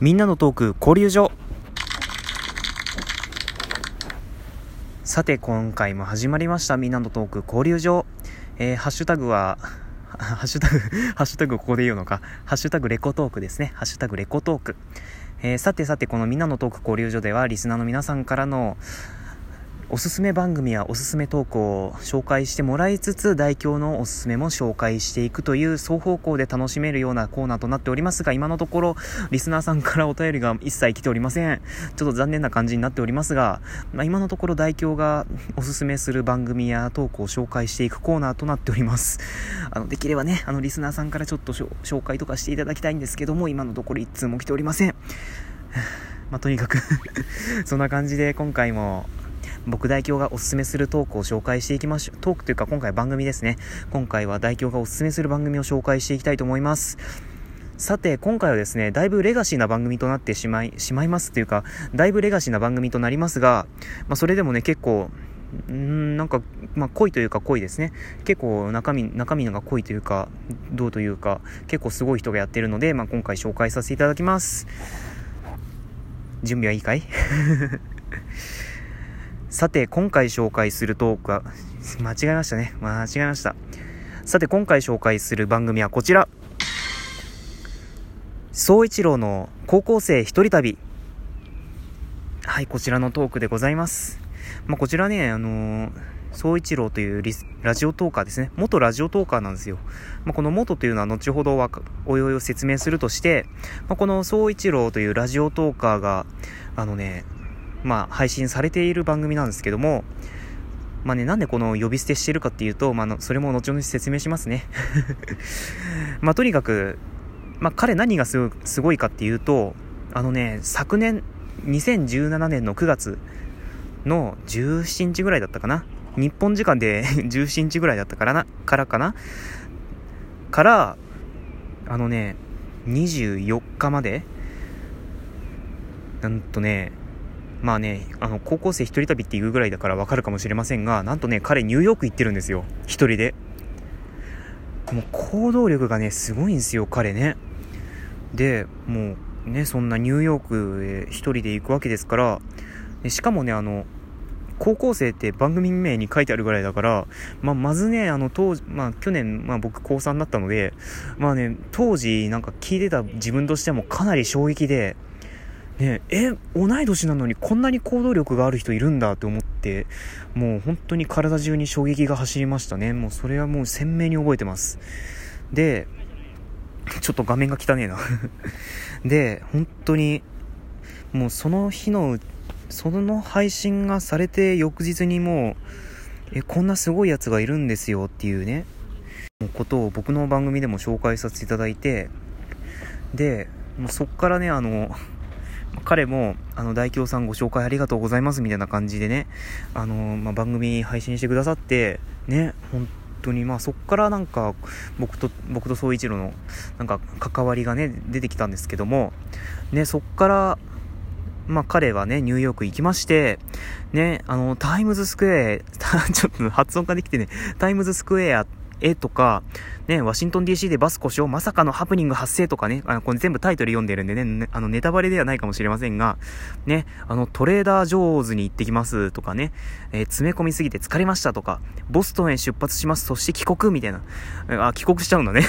みんなのトーク交流所。さて今回も始まりました。みんなのトーク交流所、えー、ハッシュタグは ハッシュタグ ハッシュタグここで言うのか。ハッシュタグレコトークですね。ハッシュタグレコトーク、えー、さてさてこのみんなのトーク交流所ではリスナーの皆さんからのおすすめ番組やおすすめ投稿を紹介してもらいつつ、代表のおすすめも紹介していくという双方向で楽しめるようなコーナーとなっておりますが、今のところ、リスナーさんからお便りが一切来ておりません。ちょっと残念な感じになっておりますが、まあ、今のところ代表がおすすめする番組や投稿を紹介していくコーナーとなっております。あの、できればね、あの、リスナーさんからちょっと紹介とかしていただきたいんですけども、今のところ一通も来ておりません。まあ、とにかく そんな感じで今回も僕代表がおすすめするトークを紹介していきましょう。トークというか今回番組ですね。今回は代表がおすすめする番組を紹介していきたいと思います。さて、今回はですね、だいぶレガシーな番組となってしまい、しまいますというか、だいぶレガシーな番組となりますが、まあ、それでもね、結構、んなんか、まあ、濃いというか濃いですね。結構中身、中身のが濃いというか、どうというか、結構すごい人がやってるので、まあ、今回紹介させていただきます。準備はいいかい？さて、今回紹介するトークは、間違えましたね。間違えました。さて、今回紹介する番組はこちら。総一郎の高校生一人旅。はい、こちらのトークでございます。まあ、こちらね、あのー、総一郎というラジオトーカーですね。元ラジオトーカーなんですよ。まあ、この元というのは後ほどはおいおいを説明するとして、まあ、この総一郎というラジオトーカーが、あのね、まあ、配信されている番組なんですけども、まあね、なんでこの呼び捨てしてるかっていうと、まあ、それも後々説明しますね。まあ、とにかく、まあ、彼何がすごいかっていうと、あのね、昨年、2017年の9月の17日ぐらいだったかな。日本時間で 17日ぐらいだったからな、からかな。から、あのね、24日まで、なんとね、まあね、あの、高校生一人旅っていうぐらいだからわかるかもしれませんが、なんとね、彼ニューヨーク行ってるんですよ。一人で。もう行動力がね、すごいんですよ、彼ね。で、もうね、そんなニューヨークへ一人で行くわけですから、でしかもね、あの、高校生って番組名に書いてあるぐらいだから、まあ、まずね、あの、当時、まあ、去年、まあ、僕高3だったので、まあね、当時、なんか聞いてた自分としてもかなり衝撃で、ねえ、同い年なのにこんなに行動力がある人いるんだって思って、もう本当に体中に衝撃が走りましたね。もうそれはもう鮮明に覚えてます。で、ちょっと画面が汚ねえな で、本当に、もうその日の、その配信がされて翌日にもう、え、こんなすごいやつがいるんですよっていうね、ことを僕の番組でも紹介させていただいて、で、もうそっからね、あの、彼も、あの、大京さんご紹介ありがとうございますみたいな感じでね、あの、まあ、番組配信してくださって、ね、本当に、まあ、そっからなんか、僕と、僕と総一郎の、なんか、関わりがね、出てきたんですけども、ね、そっから、まあ彼はね、ニューヨーク行きまして、ね、あの、タイムズスクエア、ちょっと発音ができてね、タイムズスクエア絵とか、ね、ワシントン DC でバス故障、まさかのハプニング発生とかね、あの、これ全部タイトル読んでるんでね、あの、ネタバレではないかもしれませんが、ね、あの、トレーダー上手に行ってきますとかね、えー、詰め込みすぎて疲れましたとか、ボストンへ出発します、そして帰国みたいな。あ、帰国しちゃうんだね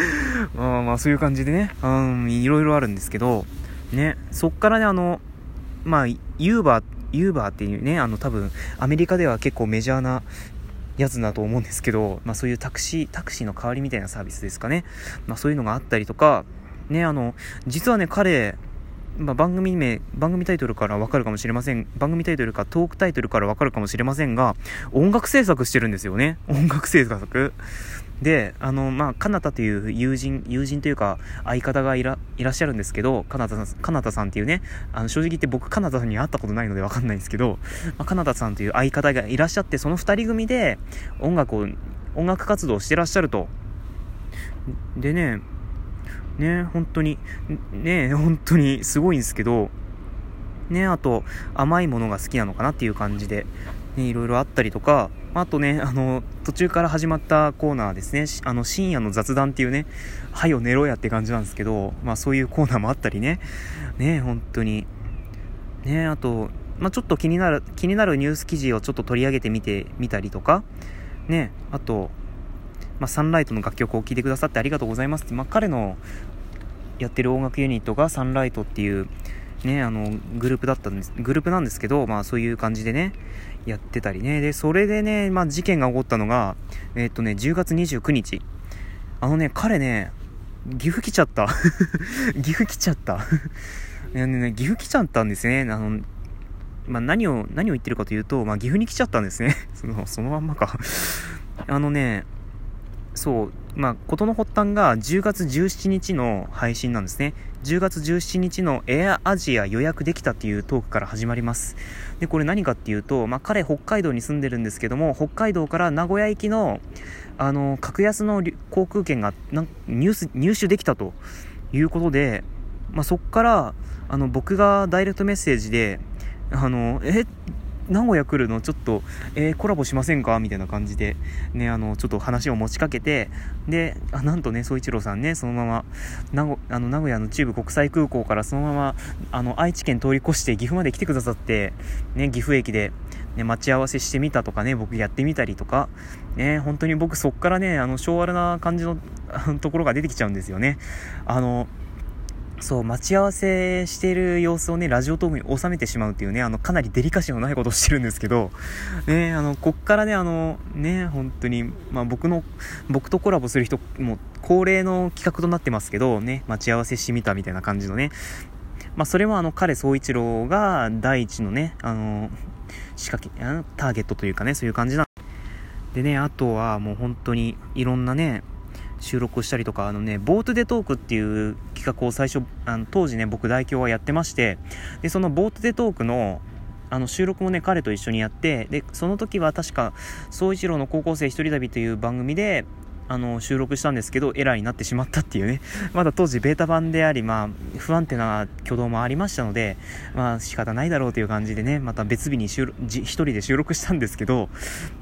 あまあ、そういう感じでね、うん、いろいろあるんですけど、ね、そっからね、あの、まあ、ユーバー、ユーバーっていうね、あの多分アメリカでは結構メジャーなやつだと思うんですけど、まあ、そういうタクシー、タクシーの代わりみたいなサービスですかね。まあ、そういうのがあったりとか、ね、あの、実はね、彼、まあ、番組名、番組タイトルからわかるかもしれません。番組タイトルかトークタイトルからわかるかもしれませんが、音楽制作してるんですよね。音楽制作。で、あの、まあ、かなたという友人、友人というか、相方がいら、いらっしゃるんですけど、かなたさん、かなたさんっていうね、あの、正直言って僕、かなたさんに会ったことないのでわかんないんですけど、まあ、かなたさんという相方がいらっしゃって、その二人組で、音楽を、音楽活動をしてらっしゃると。でね、ね、本当に、ね、本当にすごいんですけど、ね、あと、甘いものが好きなのかなっていう感じで、ね、いろいろあったりとか、あとね、あの、途中から始まったコーナーですね、あの、深夜の雑談っていうね、はよ寝ろやって感じなんですけど、まあそういうコーナーもあったりね、ね、本当に。ね、あと、まあちょっと気になる、気になるニュース記事をちょっと取り上げてみてみたりとか、ね、あと、まあ、サンライトの楽曲を聴いてくださってありがとうございますって、まあ、彼のやってる音楽ユニットがサンライトっていう、ね、あの、グループだったんです、グループなんですけど、まあそういう感じでね、やってたりね。で、それでね、まあ事件が起こったのが、え、っとね、10月29日。あのね、彼ね、岐阜来ちゃった。岐阜来ちゃった。いやね、岐阜来ちゃったんですね。あの、まあ、何を、何を言ってるかというと、まあ、岐阜に来ちゃったんですね。その、そのまんまかあのね、そう、まあ、事の発端が10月17日の配信なんですね。10月17日のエアアジア予約できたっていうトークから始まります。で、これ何かっていうと、まあ、彼北海道に住んでるんですけども、北海道から名古屋行きの、あの、格安の航空券が入手できたということで、まあ、そっから、あの、僕がダイレクトメッセージで、あの、え、名古屋来るのちょっと、えー、コラボしませんか？みたいな感じで、ね、あの、ちょっと話を持ちかけて、で、あなんとね、総一郎さんね、そのまま、名古あの名古屋の中部国際空港からそのまま、あの、愛知県通り越して岐阜まで来てくださって、ね、岐阜駅で、ね、待ち合わせしてみたとかね、僕やってみたりとか、ね、本当に僕そっからね、あの、昭和な感じのところが出てきちゃうんですよね。あの、そう、待ち合わせしてる様子をね、ラジオトークに収めてしまうっていうね、あの、かなりデリカシーのないことをしてるんですけど、ね、あの、こっからね、あの、ね、本当に、まあ僕の、僕とコラボする人、も恒例の企画となってますけど、ね、待ち合わせしてみたみたいな感じのね、まあそれはあの、彼総一郎が第一のね、あの、仕掛け、ターゲットというかね、そういう感じなんでね、あとはもう本当にいろんなね、収録をしたりとか、あのね、ボートでトークっていう企画を最初、あの当時ね、僕代表はやってまして、で、そのボートでトークの、あの収録もね、彼と一緒にやって、で、その時は確か、総一郎の高校生一人旅という番組で、あの、収録したんですけど、エラーになってしまったっていうね。まだ当時ベータ版であり、まあ、不安定な挙動もありましたので、まあ、仕方ないだろうという感じでね、また別日に収録、一人で収録したんですけど、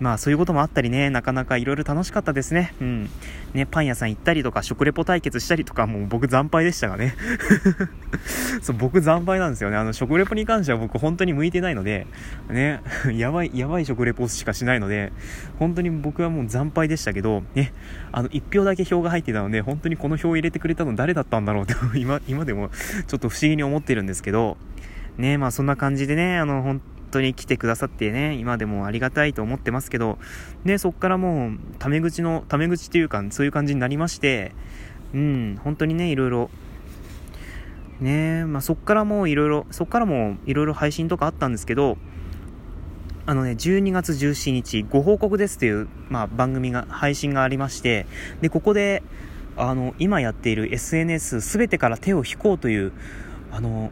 まあ、そういうこともあったりね、なかなかいろいろ楽しかったですね。うん。ね、パン屋さん行ったりとか、食レポ対決したりとか、もう僕惨敗でしたがね。そう、僕惨敗なんですよね。あの、食レポに関しては僕本当に向いてないので、ね、やばい、やばい食レポしかしないので、本当に僕はもう惨敗でしたけど、ね、あの、1票だけ票が入ってたので、本当にこの票を入れてくれたの誰だったんだろうって 今、今でもちょっと不思議に思ってるんですけど、ね、まあそんな感じでね、あの、本当に来てくださってね、今でもありがたいと思ってますけど、ね、そっからもう、タメ口の、タメ口っていうか、そういう感じになりまして、うん、本当にね、いろいろ、ねまあそっからもういろいろ、そっからもいろいろ配信とかあったんですけど、あのね、12月17日、ご報告ですという、まあ、番組が、配信がありまして、で、ここで、あの、今やっている SNS すべてから手を引こうという、あの、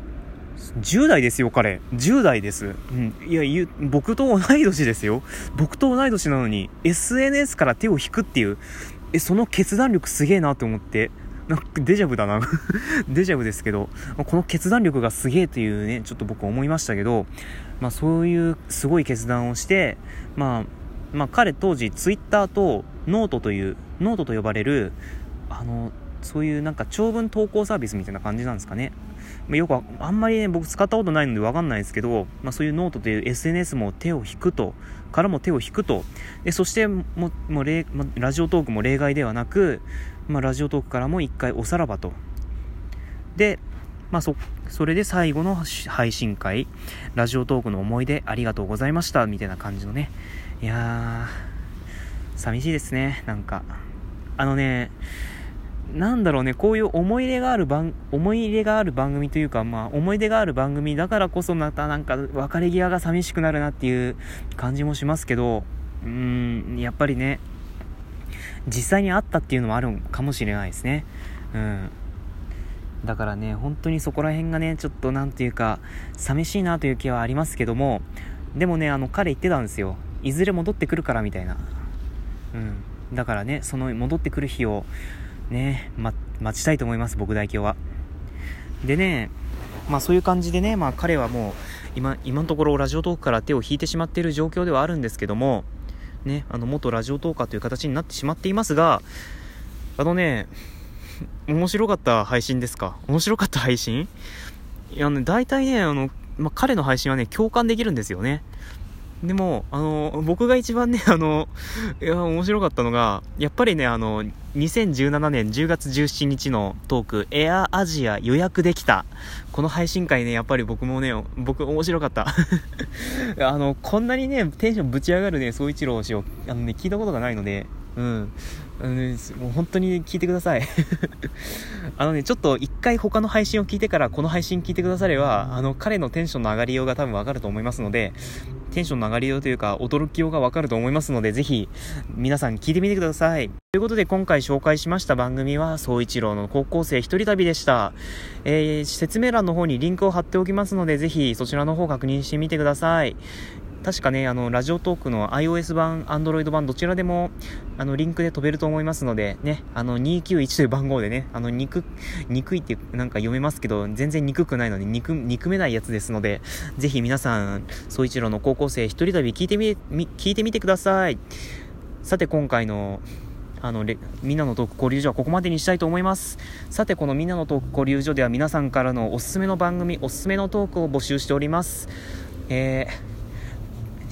10代ですよ、彼。10代です。うん。いや、僕と同い年ですよ。僕と同い年なのに、SNS から手を引くっていう、え、その決断力すげえなと思って、なんかデジャブだな デジャブですけど、この決断力がすげえというね、ちょっと僕思いましたけど、まあそういうすごい決断をして、まあ、まあ彼当時ツイッターとノートという、ノートと呼ばれる、あの、そういうなんか長文投稿サービスみたいな感じなんですかね。まあ、よくあんまりね、僕使ったことないのでわかんないですけど、まあそういうノートという SNS も手を引くと、からも手を引くと、でそしても、もう例、ま Radiotalk も例外ではなく、まあ、 Radiotalk からも一回おさらばと。で、まあそ、それで最後の配信会、ラジオトークの思い出ありがとうございました、みたいな感じのね。いやー、寂しいですね、なんか。あのね、なんだろうね、こういう思い入れがある番、思い入れがある番組というか、まあ、思い出がある番組だからこそまたなんか別れ際が寂しくなるなっていう感じもしますけど、うん、やっぱりね、実際にあったっていうのもあるかもしれないですね。うん。だからね、本当にそこら辺がね、ちょっとなんていうか、寂しいなという気はありますけども、でもね、あの、彼言ってたんですよ。いずれ戻ってくるからみたいな。うん。だからね、その戻ってくる日を、ね、ま、待ちたいと思います、僕代表は。でね、まあそういう感じでね、まあ彼はもう、今、今のところラジオトークから手を引いてしまっている状況ではあるんですけども、ね、あの、元ラジオトーカーという形になってしまっていますが、あのね、面白かった配信ですか？面白かった配信？いやね、大体ね、あの、まあ、彼の配信はね、共感できるんですよね。でも、あの、僕が一番ね、あの、いや、面白かったのが、やっぱりね、あの、2017年10月17日のトーク、エアアジア予約できた。この配信会ね、やっぱり僕もね、僕面白かった。あの、こんなにね、テンションぶち上がるね、総一郎氏を、あのね、聞いたことがないので、うん。あのね、もう本当に聞いてください。あのね、ちょっと一回他の配信を聞いてからこの配信聞いてくだされば、あの、彼のテンションの上がりようが多分わかると思いますので、テンションの上がりようというか、驚きようがわかると思いますので、ぜひ、皆さん聞いてみてください。ということで、今回紹介しました番組は、総一郎の高校生一人旅でした。えー、説明欄の方にリンクを貼っておきますので、ぜひそちらの方確認してみてください。確かね、あの、ラジオトークの iOS 版、Android 版、どちらでも、あの、リンクで飛べると思いますので、ね、あの、291という番号でね、あの、憎、憎いってなんか読めますけど、全然憎くないので、憎、憎めないやつですので、ぜひ皆さん、総一郎の高校生一人旅聞いてみ、聞いてみてください。さて、今回の、あの、みんなのトーク交流所はここまでにしたいと思います。さて、このみんなのトーク交流所では皆さんからのおすすめの番組、おすすめのトークを募集しております。えー、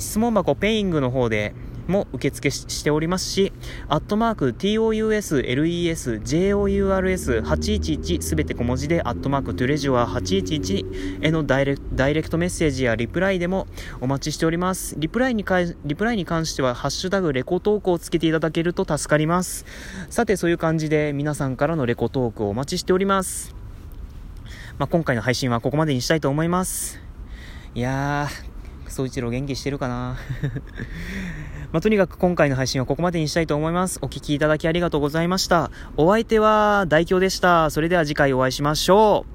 質問箱 Peing の方でも受付しておりますし、アットマーク tousles.jours811 すべて小文字で、アットマーク tousles.jours811へのダイレダイレクトメッセージやリプライでもお待ちしております。リプライにかリプライに関しては、ハッシュタグレコトークをつけていただけると助かります。さて、そういう感じで皆さんからのレコトークをお待ちしております。まあ、今回の配信はここまでにしたいと思います。いやー、総一郎元気してるかな？まあ、とにかく今回の配信はここまでにしたいと思います。お聴きいただきありがとうございました。お相手は大京でした。それでは次回お会いしましょう。